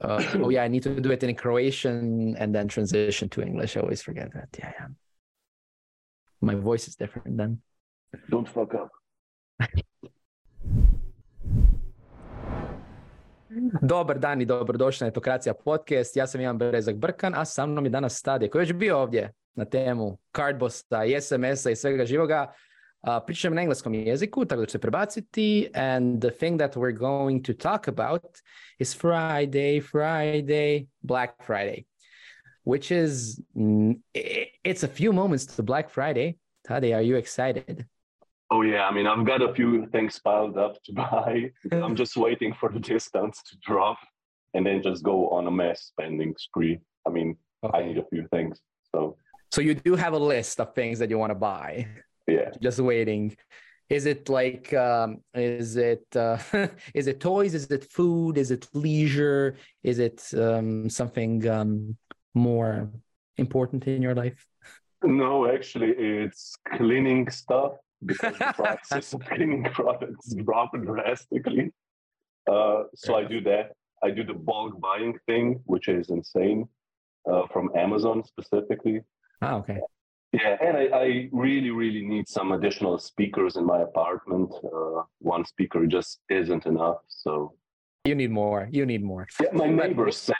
Uh, oh yeah, I need to do it in Croatian and then transition to English. I always forget that. Yeah, yeah. My voice is different then. Don't fuck up. Dobar dan i dobrodošli na Etokracija podcast. Ja sam Ivan Berezak Brkan, a sa mnom je danas Stadije koji je već bio ovdje na temu Cardbosta i SMS-a i svega živoga. Uh, pričam na engleskom jeziku, tako da ću se prebaciti. And the thing that we're going to talk about is Friday, Friday, Black Friday, which is, it's a few moments to Black Friday. Tade, are you excited? Oh yeah, I mean I've got a few things piled up to buy. I'm just waiting for the discounts to drop and then just go on a mass spending spree. I mean, okay. I need a few things. So So you do have a list of things that you want to buy. Yeah. Just waiting. Is it like um is it uh is it toys? Is it food? Is it leisure? Is it um something um more important in your life? No, actually it's cleaning stuff because the prices of cleaning products drop drastically. Uh, so I do that. I do the bulk buying thing, which is insane, uh, from Amazon specifically. Ah, okay. Yeah, and I, I really, really need some additional speakers in my apartment. Uh, one speaker just isn't enough. So you need more. You need more. Yeah, my neighbors said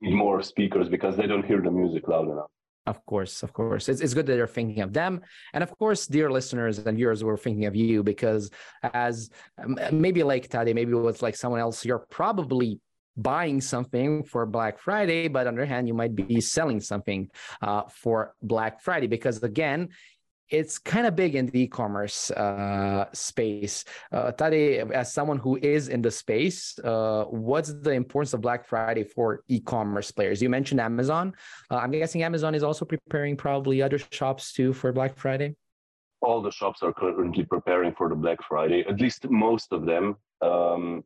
need more speakers because they don't hear the music loud enough. Of course, of course. It's, it's good that you're thinking of them. And of course, dear listeners and viewers, we're thinking of you because as maybe like Tade, maybe it was like someone else, you're probably buying something for Black Friday, but on the other hand, you might be selling something uh, for Black Friday because again, it's kind of big in the e-commerce uh, space. Uh, Tade, as someone who is in the space, uh, what's the importance of Black Friday for e-commerce players? You mentioned Amazon. Uh, I'm guessing Amazon is also preparing probably other shops too for Black Friday. All the shops are currently preparing for the Black Friday. At least most of them. Um,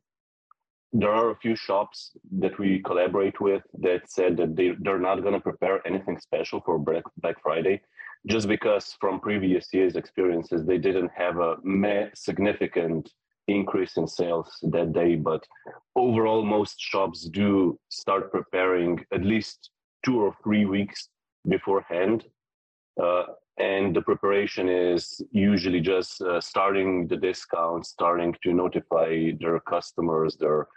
there are a few shops that we collaborate with that said that they, they're not going to prepare anything special for Black, Black Friday just because from previous years' experiences, they didn't have a significant increase in sales that day. But overall, most shops do start preparing at least two or three weeks beforehand. Uh, and the preparation is usually just uh, starting the discount, starting to notify their customers, their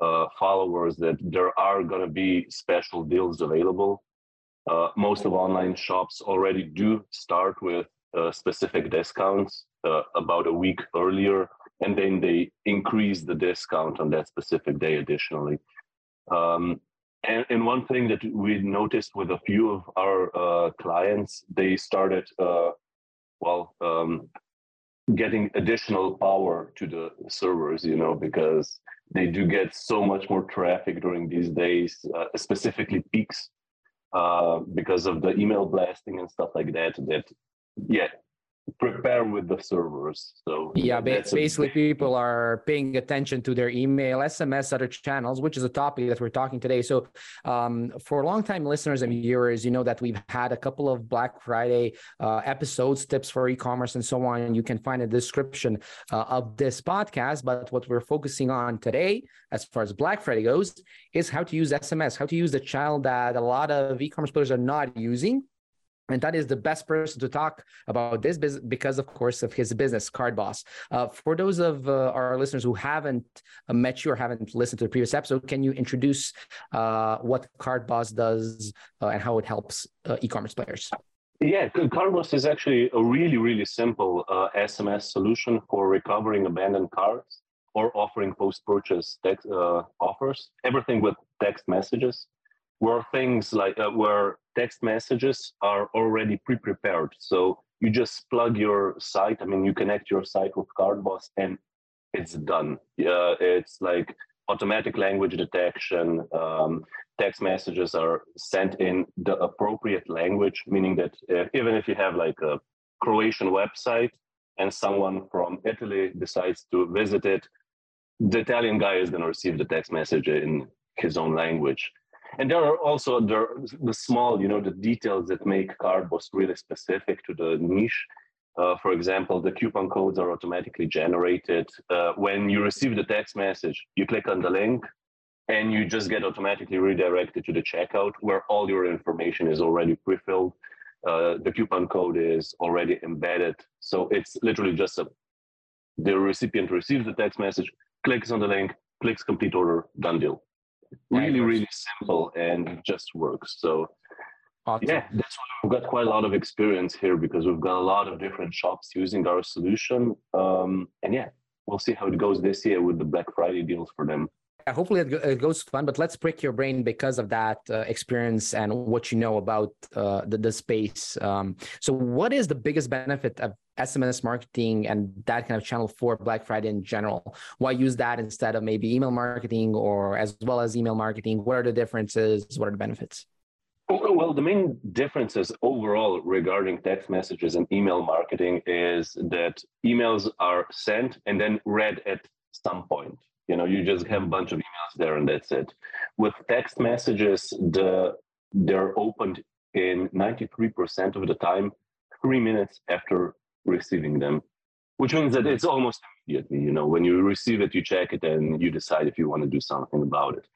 uh, followers that there are going to be special deals available uh, most of online shops already do start with uh, specific discounts uh, about a week earlier, and then they increase the discount on that specific day additionally. Um, and, and, one thing that we noticed with a few of our uh, clients, they started, uh, well, um, getting additional power to the servers, you know, because they do get so much more traffic during these days, uh, specifically peaks uh, because of the email blasting and stuff like that. That yeah, prepare with the servers. So yeah, basically a... people are paying attention to their email, SMS, other channels, which is a topic that we're talking today. So um, for long-time listeners and viewers, you know that we've had a couple of Black Friday uh, episodes, tips for e-commerce, and so on. And you can find a description uh, of this podcast. But what we're focusing on today, as far as Black Friday goes, is how to use SMS, how to use the channel that a lot of e-commerce players are not using and that is the best person to talk about this business because of course of his business CartBoss. Uh, for those of uh, our listeners who haven't uh, met you or haven't listened to the previous episode can you introduce uh, what CartBoss does uh, and how it helps uh, e-commerce players? Yeah CartBoss is actually a really really simple sms solution for recovering abandoned carts or offering post-purchase text, offers everything with text messages where things like uh, where text messages are already pre-prepared. So you just plug your site. I mean, you connect your site with CartBoss, and it's done. Uh, it's like automatic language detection. Um, text messages are sent in the appropriate language, meaning that uh, even if you have like a Croatian website and someone from Italy decides to visit it, the Italian guy is going to receive the text message in his own language and there are also the, the small you know the details that make CartBoss really specific to the niche uh, for example the coupon codes are automatically generated uh, when you receive the text message you click on the link and you just get automatically redirected to the checkout where all your information is already pre-filled. Uh, the coupon code is already embedded. So it's literally just a the recipient receives the text message, clicks on the link, clicks complete order, done deal. Really, really simple and just works. So awesome. yeah, that's why we've got quite a lot of experience here because we've got a lot of different shops using our solution. Um, and yeah, we'll see how it goes this year with the Black Friday deals for them hopefully it, goes fun but let's prick your brain because of that uh, experience and what you know about uh, the, the space. Um, so what is the biggest benefit of sms marketing and that kind of channel for black friday in general? Why use that instead of maybe email marketing or as well as email marketing? What are the differences? What are the benefits? Well, the main differences overall regarding text messages and email marketing is that emails are sent and then read at some point you know you just have a bunch of emails there and that's it. With text messages the they're opened in 93% of the time three minutes after receiving them which means that it's almost immediately you know when you receive it you check it and you decide if you want to do something about it.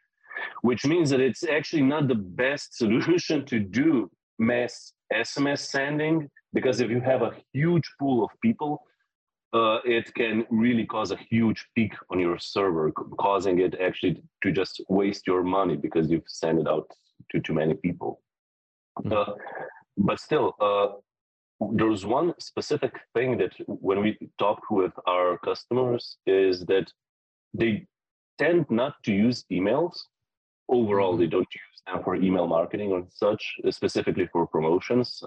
Which means that it's actually not the best solution to do mass sms sending because if you have a huge pool of people uh, it can really cause a huge peak on your server, causing it actually to just waste your money because you've sent it out to too many people. Mm-hmm. Uh, but still, uh, there's one specific thing that when we talk with our customers is that they tend not to use emails. Overall, mm-hmm. they don't use them for email marketing or such, specifically for promotions.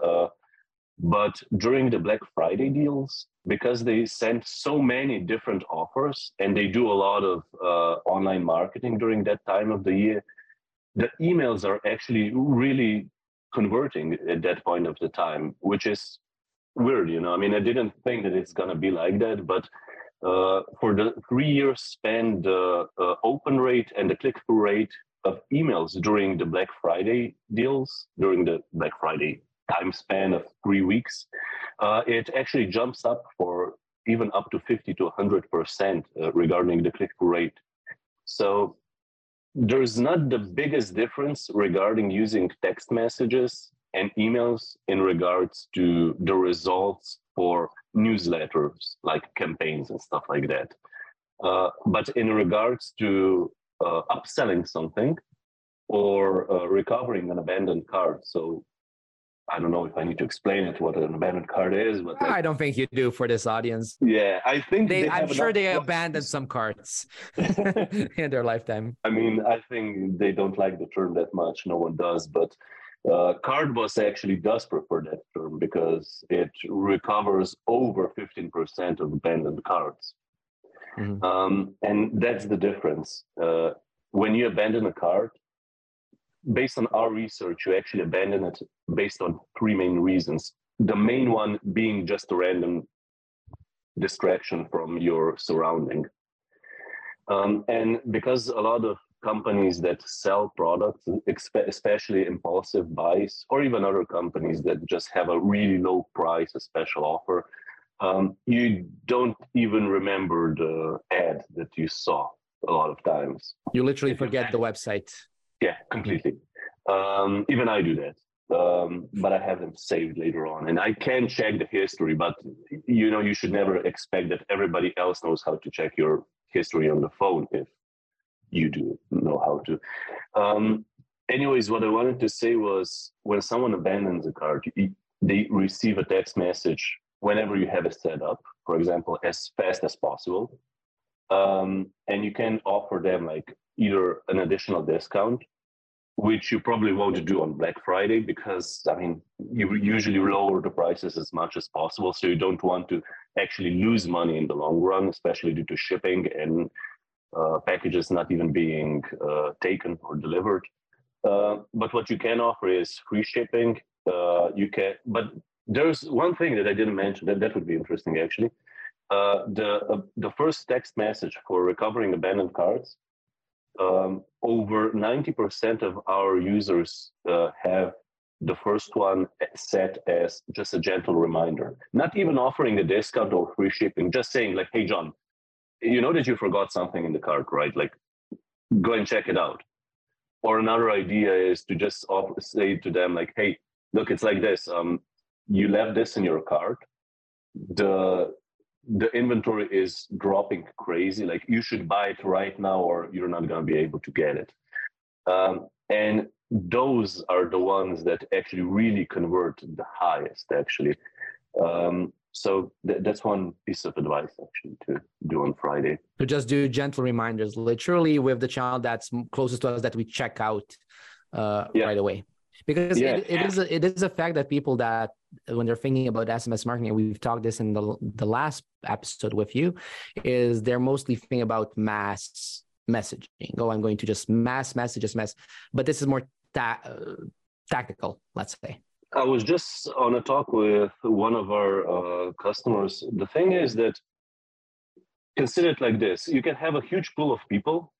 But during the Black Friday deals, because they send so many different offers and they do a lot of uh, online marketing during that time of the year, the emails are actually really converting at that point of the time, which is weird. You know, I mean, I didn't think that it's going to be like that, but uh, for the three years span, the uh, open rate and the click through rate of emails during the Black Friday deals, during the Black Friday time span of three weeks, uh, it actually jumps up for even up to 50 to 100% uh, regarding the click-through rate. So there's not the biggest difference regarding using text messages and emails in regards to the results for newsletters like campaigns and stuff like that. Uh, but in regards to uh, upselling something or uh, recovering an abandoned cart, so I don't know if I need to explain it what an abandoned cart is, but like, I don't think you do for this audience. Yeah, I think they, they I'm sure they abandoned some carts in their lifetime. I mean, I think they don't like the term that much. No one does, but uh, CartBoss actually does prefer that term because it recovers over 15% of abandoned carts. Mm-hmm. Um, and that's the difference. Uh, when you abandon a cart, based on our research, you actually abandon it based on three main reasons. The main one being just a random distraction from your surrounding. Um, and because a lot of companies that sell products, especially impulsive buys, or even other companies that just have a really low price, a special offer, um, you don't even remember the ad that you saw a lot of times. You literally forget the website. Yeah, completely. Um, even I do that. Um, but I have them saved later on, and I can check the history. But you know, you should never expect that everybody else knows how to check your history on the phone if you do know how to. Um, anyways, what I wanted to say was when someone abandons a cart, they receive a text message whenever you have a setup, for example, as fast as possible. Um, and you can offer them like either an additional discount, which you probably won't do on Black Friday because I mean you usually lower the prices as much as possible, so you don't want to actually lose money in the long run, especially due to shipping and uh, packages not even being uh, taken or delivered. Uh, but what you can offer is free shipping. Uh, you can, but there's one thing that I didn't mention that that would be interesting actually. Uh, the uh, the first text message for recovering abandoned carts um, over 90% of our users uh, have the first one set as just a gentle reminder, not even offering a discount or free shipping, just saying like, hey, John, you know that you forgot something in the cart, right? Like, go and check it out. Or another idea is to just offer, say to them like, hey, look, it's like this. Um, you left this in your cart. The the inventory is dropping crazy. Like you should buy it right now, or you're not going to be able to get it. Um, and those are the ones that actually really convert the highest. Actually, um, so th- that's one piece of advice actually to do on Friday. To just do gentle reminders, literally with the child that's closest to us that we check out uh, yeah. right away because yeah. it, it is a, it is a fact that people that when they're thinking about SMS marketing, we've talked this in the the last episode with you, is they're mostly thinking about mass messaging. Oh, I'm going to just mass messages, mass, but this is more ta- uh, tactical, let's say. I was just on a talk with one of our uh, customers. The thing is that consider it like this: you can have a huge pool of people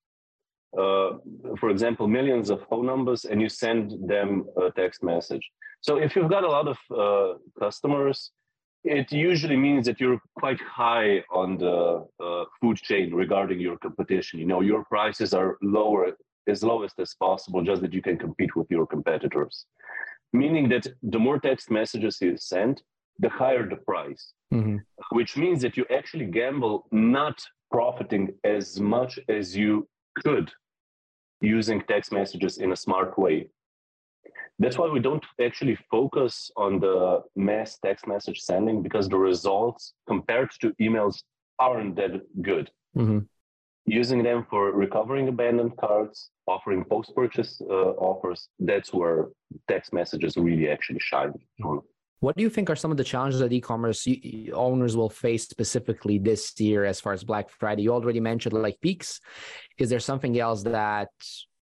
uh, for example, millions of phone numbers and you send them a text message. So if you've got a lot of uh, customers, it usually means that you're quite high on the uh, food chain regarding your competition. You know, your prices are lower, as lowest as possible, just that you can compete with your competitors. Meaning that the more text messages you send, the higher the price, mm-hmm. which means that you actually gamble not profiting as much as you could using text messages in a smart way. That's why we don't actually focus on the mass text message sending because the results compared to emails aren't that good. Mm-hmm. Using them for recovering abandoned carts, offering post purchase uh, offers, that's where text messages really actually shine. What do you think are some of the challenges that e-commerce owners will face specifically this year as far as Black Friday? You already mentioned like peaks. Is there something else that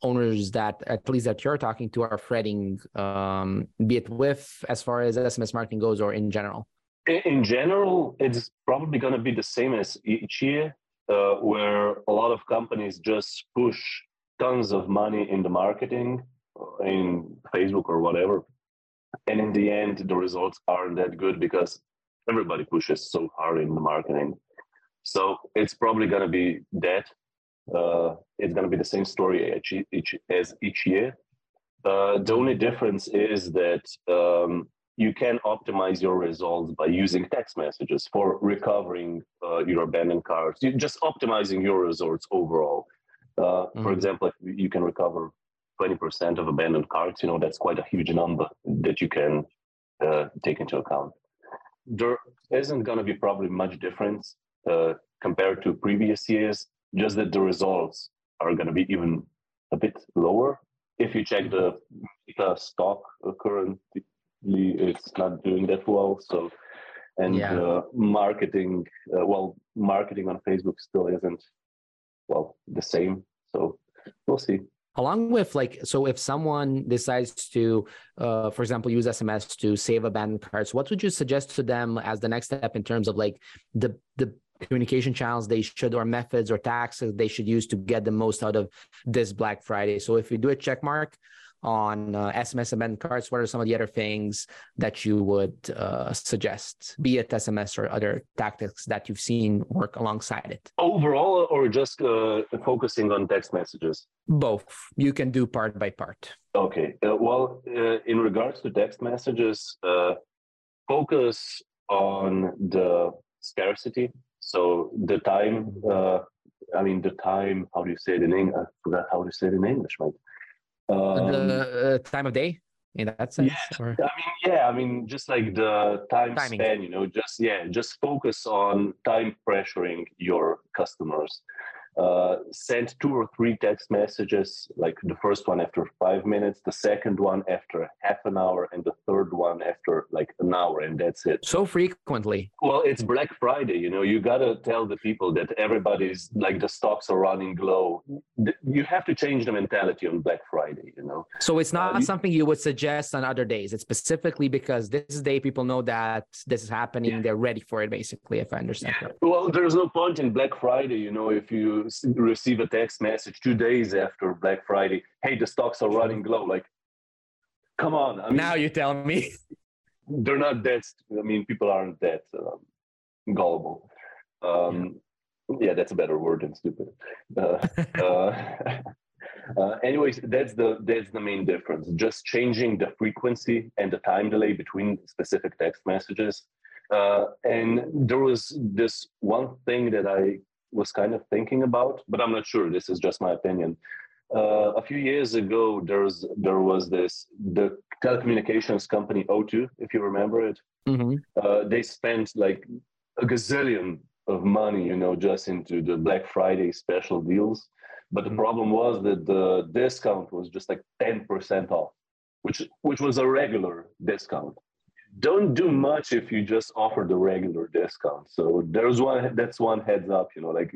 owners that at least that you're talking to are fretting, um, be it with as far as SMS marketing goes or in general? In general, it's probably going to be the same as each year, uh, where a lot of companies just push tons of money in the marketing, uh, in Facebook or whatever, and in the end the results aren't that good because everybody pushes so hard in the marketing so it's probably going to be that uh, it's going to be the same story each, each, as each year uh, the only difference is that um, you can optimize your results by using text messages for recovering uh, your abandoned carts. You just optimizing your results overall. Uh, mm-hmm. For example, you can recover 20% of abandoned carts, you know, that's quite a huge number that you can uh, take into account. There isn't going to be probably much difference uh, compared to previous years, just that the results are going to be even a bit lower. If you check the stock currently, it's not doing that well. So, and yeah. uh, marketing, uh, well, marketing on Facebook still isn't, well, the same. So we'll see along with like so if someone decides to uh, for example use sms to save abandoned carts what would you suggest to them as the next step in terms of like the the communication channels they should or methods or tactics they should use to get the most out of this black friday so if you do a check mark on uh, SMS abandoned carts, what are some of the other things that you would uh, suggest, be it SMS or other tactics that you've seen work alongside it? Overall, or just uh, focusing on text messages? Both. You can do part by part. Okay. Uh, well, uh, in regards to text messages, uh, focus on the scarcity. So the time, I mean, the time, how do you say it in English? I forgot how to say it in English, right? Um, the uh, time of day in that sense yeah, or? i mean yeah i mean just like the time Timing. span you know just yeah just focus on time pressuring your customers uh, send two or three text messages, like the first one after five minutes, the second one after half an hour, and the third one after like an hour, and that's it. So frequently. Well, it's Black Friday, you know, you gotta tell the people that everybody's like the stocks are running low. You have to change the mentality on Black Friday, you know. So it's not uh, something you would suggest on other days. It's specifically because this is day people know that this is happening. Yeah. They're ready for it, basically, if I understand. Yeah. Well, there's no point in Black Friday, you know, if you receive a text message two days after Black Friday, hey, the stocks are running low. Like, come on. I mean, now you tell me. They're not that, I mean, people aren't that um, gullible. Um, yeah, that's a better word than stupid. Uh, uh, uh, anyways, that's the that's the main difference. Just changing the frequency and the time delay between specific text messages. Uh, and there was this one thing that I was kind of thinking about, but I'm not sure. This is just my opinion. Uh, a few years ago, there's there was this the telecommunications company O2, if you remember it. Mm-hmm. Uh, they spent like a gazillion of money, you know, just into the Black Friday special deals. But the mm-hmm. problem was that the discount was just like 10% off, which which was a regular discount. Don't do much if you just offer the regular discount. So there's one that's one heads up, you know, like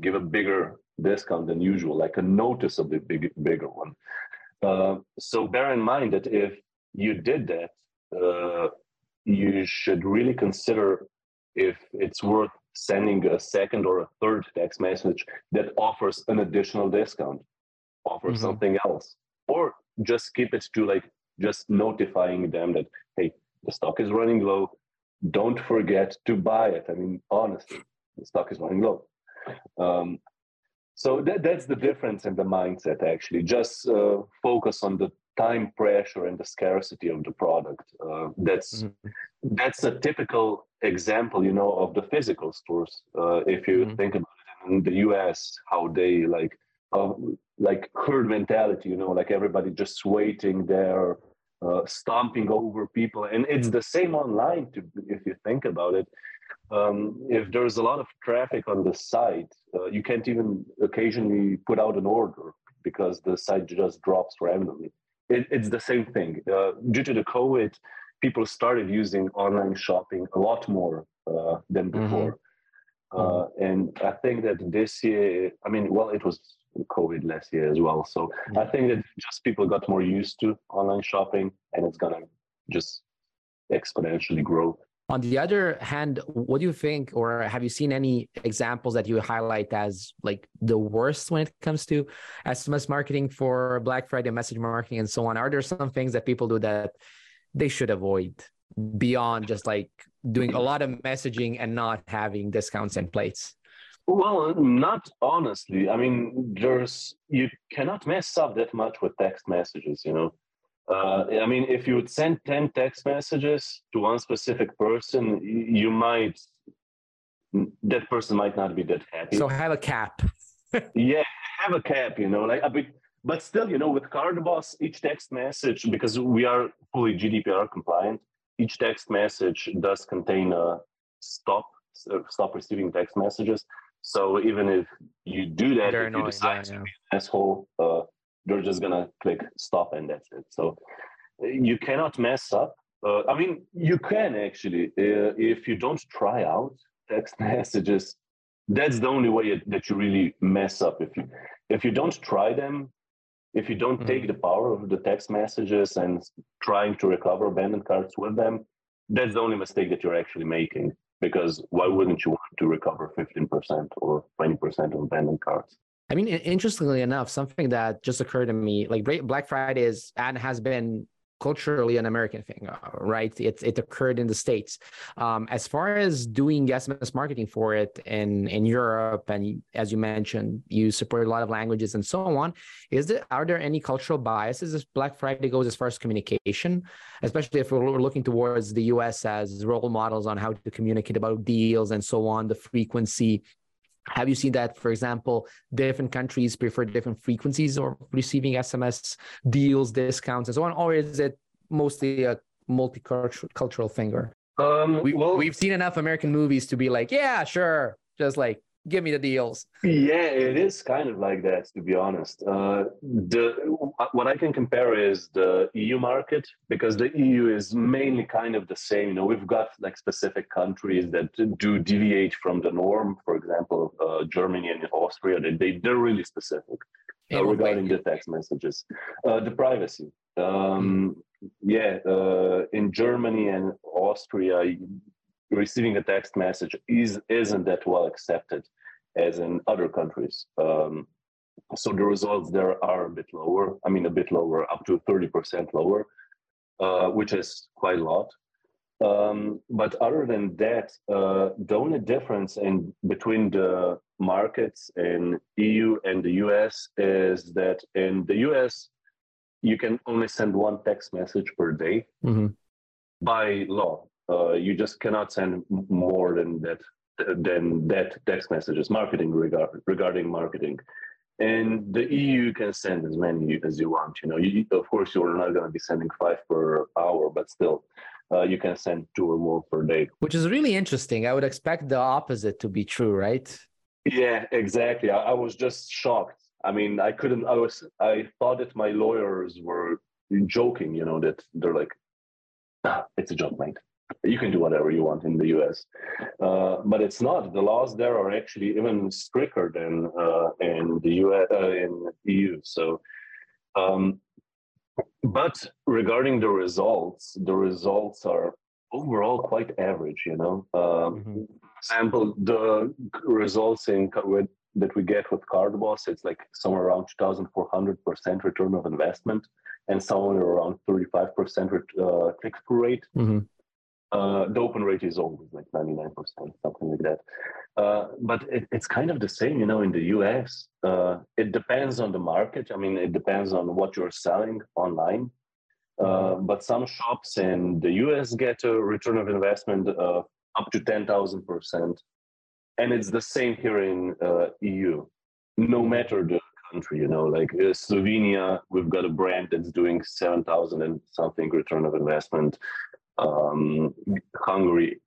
give a bigger discount than usual, like a noticeably big, bigger one. Uh, so bear in mind that if you did that, uh, you should really consider if it's worth sending a second or a third text message that offers an additional discount, offers mm-hmm. something else, or just keep it to like just notifying them that, hey, the stock is running low. Don't forget to buy it. I mean, honestly, the stock is running low. Um, so that, that's the difference in the mindset, actually. Just uh, focus on the time pressure and the scarcity of the product. Uh, that's mm-hmm. that's a typical example, you know, of the physical stores. Uh, if you mm-hmm. think about it in the U.S., how they like uh, like herd mentality, you know, like everybody just waiting there, uh, stomping over people, and it's the same online. To if you think about it, um, if there's a lot of traffic on the site, uh, you can't even occasionally put out an order because the site just drops randomly. It, it's the same thing. Uh, due to the COVID, people started using online shopping a lot more uh, than mm-hmm. before. Mm-hmm. and I think that this year, I mean, well, it was COVID last year as well. So mm-hmm. I think that just people got more used to online shopping and it's going to just exponentially grow. On the other hand, what do you think, or have you seen any examples that you highlight as like the worst when it comes to SMS marketing for Black Friday message marketing and so on? Are there some things that people do that they should avoid beyond just like doing a lot of messaging and not having discounts in place? Well, not honestly. I mean, there's you cannot mess up that much with text messages, you know. Uh, I mean, if you would send 10 text messages to one specific person, you might, that person might not be that happy. So have a cap. yeah, have a cap, you know, like a bit, but still, you know, with CartBoss, each text message, because we are fully GDPR compliant, each text message does contain a stop, stop receiving text messages. So even if you do that, They're if annoying, you decide yeah, to be an asshole, uh, they're just gonna click stop and that's it. So you cannot mess up. Uh, I mean, you can actually uh, if you don't try out text messages. That's the only way that you really mess up. If you if you don't try them, if you don't mm-hmm. take the power of the text messages and trying to recover abandoned carts with them, that's the only mistake that you're actually making. Because why wouldn't you want to recover 15% or 20% of abandoned carts? I mean, interestingly enough, something that just occurred to me, like Black Friday is and has been culturally an American thing, uh, right? It it occurred in the states. Um, as far as doing SMS marketing for it in in Europe, and as you mentioned, you support a lot of languages and so on. Is there are there any cultural biases as Black Friday goes as far as communication, especially if we're looking towards the U.S. as role models on how to communicate about deals and so on, the frequency have you seen that, for example, different countries prefer different frequencies of receiving SMS deals, discounts, and so on, or is it mostly a multicultural thing? Or um, we, well, we've seen enough American movies to be like, yeah, sure, just like give me the deals. Yeah, it is kind of like that, to be honest. Uh, the what I can compare is the EU market because the EU is mainly kind of the same. You know, we've got like specific countries that do deviate from the norm. For example, uh, Germany and Austria, they, they they're really specific uh, regarding the text messages, uh, the privacy. Um, yeah, uh, in Germany and Austria, receiving a text message is isn't that well accepted as in other countries. Um, so the results there are a bit lower. I mean, a bit lower, up to 30% lower, uh, which is quite a lot. Um, but other than that, uh, the only difference in between the markets in EU and the US is that in the US you can only send one text message per day mm-hmm. by law. Uh, you just cannot send more than that than that text messages marketing regard, regarding marketing. And the eu can send as many as you want you know. You, of course you're not going to be sending five per hour but still uh, you can send two or more per day. Which is really interesting. I would expect the opposite to be true right? Yeah exactly. I, I was just shocked. I mean i couldn't i was i thought that my lawyers were joking you know that they're like ah, it's a joke mate you can do whatever you want in the US. Uh, but it's not. The laws there are actually even stricter than uh, in the US, uh, in EU. So, um, but regarding the results, the results are overall quite average. You know, um, mm-hmm. example, the results in with, that we get with CartBoss, it's like somewhere around 2,400% return of investment and somewhere around 35% uh, click-through rate. Mm-hmm uh, the open rate is always like 99%, something like that. Uh, but it, it's kind of the same, you know, in the US. Uh, it depends on the market. I mean, it depends on what you're selling online. Uh, mm-hmm. but some shops in the US get a return of investment of up to 10,000%. And it's the same here in uh, EU, no matter the country, you know, like uh, Slovenia, we've got a brand that's doing 7,000 and something return of investment um, Hungary,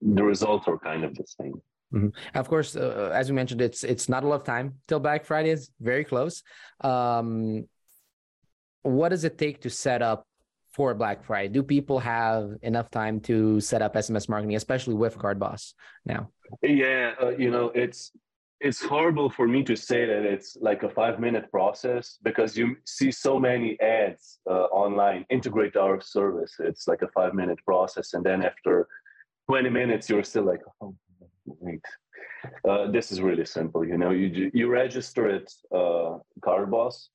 the results are kind of the same. Mm-hmm. Of course, uh, as we mentioned, it's it's not a lot of time till Black Friday is very close. Um, what does it take to set up for Black Friday? Do people have enough time to set up SMS marketing, especially with CartBoss now? Yeah, uh, you know, it's it's horrible for me to say that it's like a five minute process because you see so many ads uh, online integrate our service. It's like a five minute process and then after 20 minutes you're still like oh wait. Uh, this is really simple you know? You you register it uh, CartBoss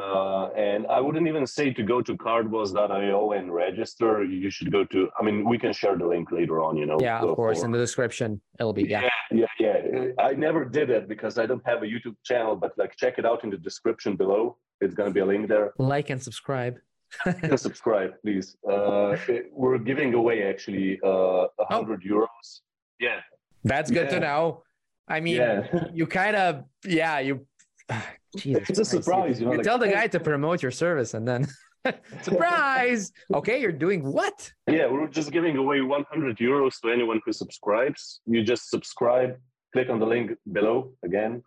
uh, and I wouldn't even say to go to cartboss.io and register. You should go to, I mean, we can share the link later on, you know. Yeah, of course. For, in the description, it'll be, yeah. yeah. Yeah, yeah. I never did it because I don't have a YouTube channel, but like check it out in the description below. It's going to be a link there. Like and subscribe. and subscribe, please. Uh, we're giving away actually uh, 100 oh. euros. Yeah. That's good yeah. to know. I mean, yeah. you kind of, yeah, you Jesus it's a surprise. You, know, you like, tell the guy to promote your service and then surprise. okay, you're doing what? Yeah, we're just giving away 100 euros to anyone who subscribes. You just subscribe, click on the link below again,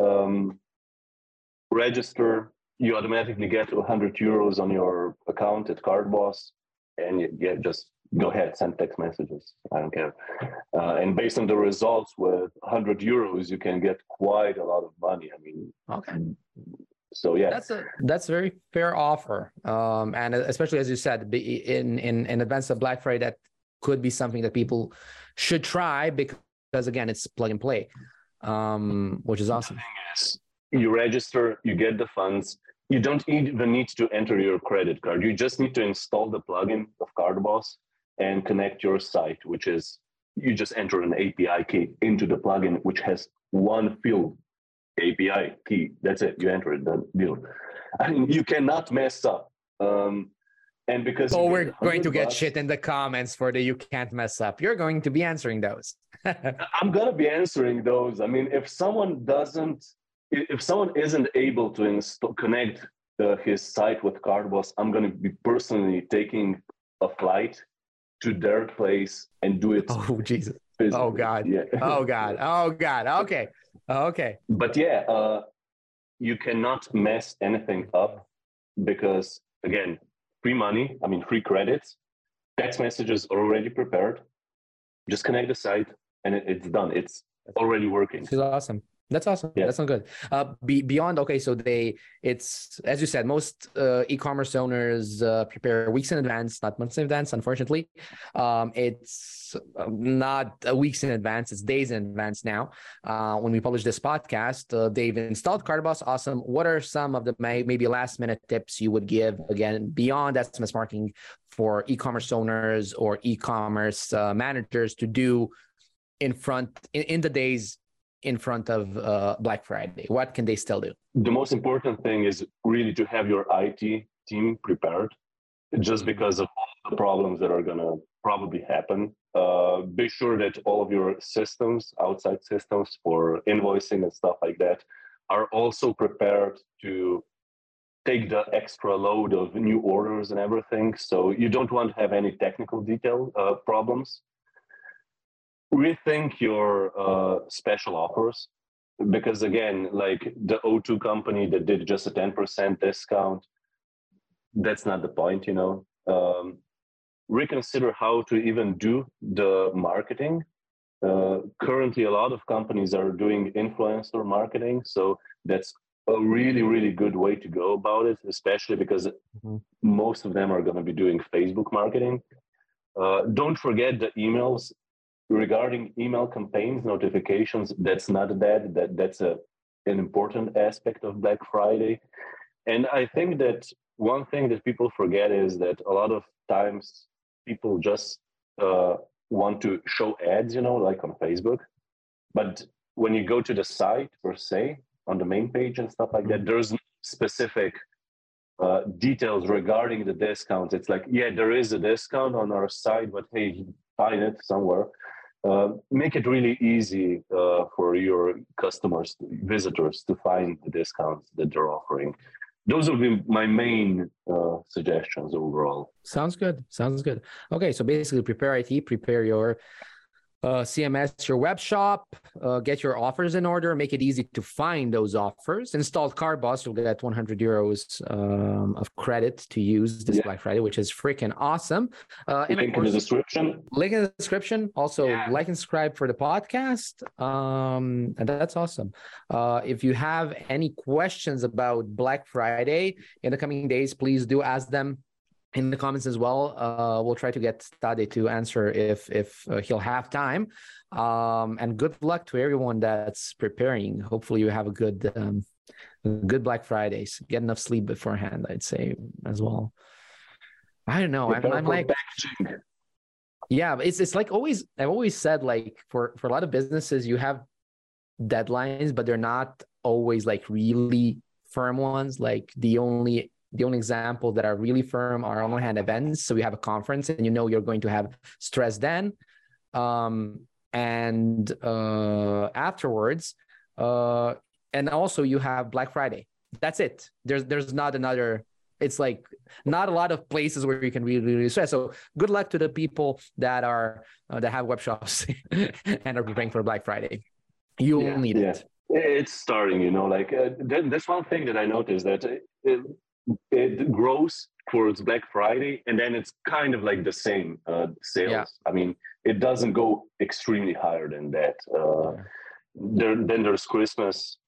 um, register. You automatically get 100 euros on your account at CartBoss, and you, yeah, just go ahead, send text messages. I don't care. Uh, and based on the results, with 100 euros, you can get quite a lot of money. I mean, okay. So yeah, that's a that's a very fair offer. Um, and especially as you said, in in in advance of Black Friday, that could be something that people should try because again, it's plug and play, um, which is awesome. Is, you register, you get the funds. You don't even need to enter your credit card. You just need to install the plugin of CartBoss and connect your site, which is you just enter an API key into the plugin, which has one field, API key. That's it. You enter it, done deal. I mean, you cannot mess up. Um, and because oh, we're going to get bucks, shit in the comments for the you can't mess up. You're going to be answering those. I'm gonna be answering those. I mean, if someone doesn't, if someone isn't able to install, connect uh, his site with CartBoss, I'm gonna be personally taking a flight to their place and do it. Oh Jesus! Physically. Oh God! Yeah. oh God! Oh God! Okay. Okay. But yeah, uh, you cannot mess anything up because again, free money. I mean, free credits. Text messages are already prepared. Just connect the site and it, it's done. It's already working. This is awesome. That's awesome. Yeah. That's not good. Uh, be, beyond okay, so they it's as you said, most uh, e-commerce owners uh, prepare weeks in advance, not months in advance. Unfortunately, um, it's um, not weeks in advance; it's days in advance now. Uh, when we publish this podcast, uh, they've installed CartBoss. Awesome. What are some of the maybe last minute tips you would give again beyond SMS marketing for e-commerce owners or e-commerce uh, managers to do in front in, in the days in front of uh, Black Friday? What can they still do? The most important thing is really to have your IT team prepared, just mm-hmm. because of all the problems that are going to probably happen. Uh, be sure that all of your systems, outside systems for invoicing and stuff like that, are also prepared to take the extra load of new orders and everything. So you don't want to have any technical detail uh, problems rethink your uh, special offers. Because again like the o2 company that did just a 10% discount that's not the point you know? Um, reconsider how to even do the marketing. Uh, currently a lot of companies are doing influencer marketing so that's a really really good way to go about it especially because mm-hmm. most of them are going to be doing facebook marketing. Uh, don't forget the emails regarding email campaigns notifications that's not bad. That that's a an important aspect of black friday. And i think that one thing that people forget is that a lot of times people just uh, want to show ads you know like on facebook. But when you go to the site per se on the main page and stuff like that mm-hmm. there's specific uh, details regarding the discounts. It's like yeah there is a discount on our site but hey find it somewhere uh, make it really easy uh, for your customers, visitors, to find the discounts that they're offering. Those will be my main uh, suggestions overall. Sounds good. Sounds good. Okay, so basically, prepare IT, prepare your uh, CMS your web shop, uh, get your offers in order, make it easy to find those offers. Install CartBoss, you'll get 100 euros um, of credit to use this yeah. Black Friday, which is freaking awesome. Uh, and link course, in the description. Link in the description. Also, yeah. like and subscribe for the podcast. Um, and that's awesome. Uh, if you have any questions about Black Friday in the coming days, please do ask them in the comments as well. Uh, we'll try to get Stade to answer if if uh, he'll have time. Um, and good luck to everyone that's preparing. Hopefully, you have a good um, good Black Fridays. Get enough sleep beforehand. I'd say as well. I don't know. I'm, I'm like, packaging. yeah, it's it's like always. I've always said like for for a lot of businesses, you have deadlines, but they're not always like really firm ones. Like the only the only example that are really firm are on one hand events. So you have a conference and you know you're going to have stress then. Um, and uh, afterwards, uh, and also you have Black Friday. That's it. There's there's not another. It's like not a lot of places where you can really really stress. So good luck to the people that are uh, that have web shops and are preparing for Black Friday. You'll yeah, need yeah. it. It's starting, you know. Like uh, that's one thing that I noticed that uh, it grows towards Black Friday, and then it's kind of like the same uh, sales. Yeah. I mean, it doesn't go extremely higher than that. Uh, yeah. there, then there's Christmas,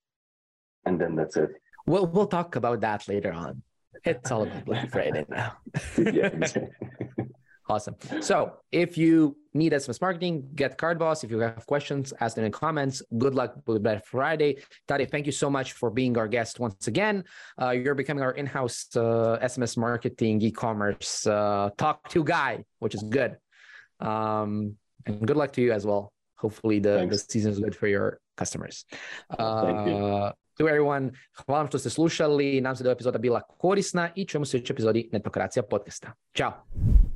and then that's it. We'll we'll talk about that later on. It's all about Black Friday now. yeah. Awesome. So if you need SMS marketing, get CartBoss. If you have questions, ask them in the comments. Good luck with Black Friday. Tade, thank you so much for being our guest once again. Uh, you're becoming our in-house uh, SMS marketing e-commerce uh, talk to guy, which is good. Um, and good luck to you as well. Hopefully the, the season is good for your customers. Thank you. Uh, to everyone, hvala što ste slušali. Nam se da epizod epizoda bila korisna i čujemo se u epizodi Netokracija podcasta. Ćao!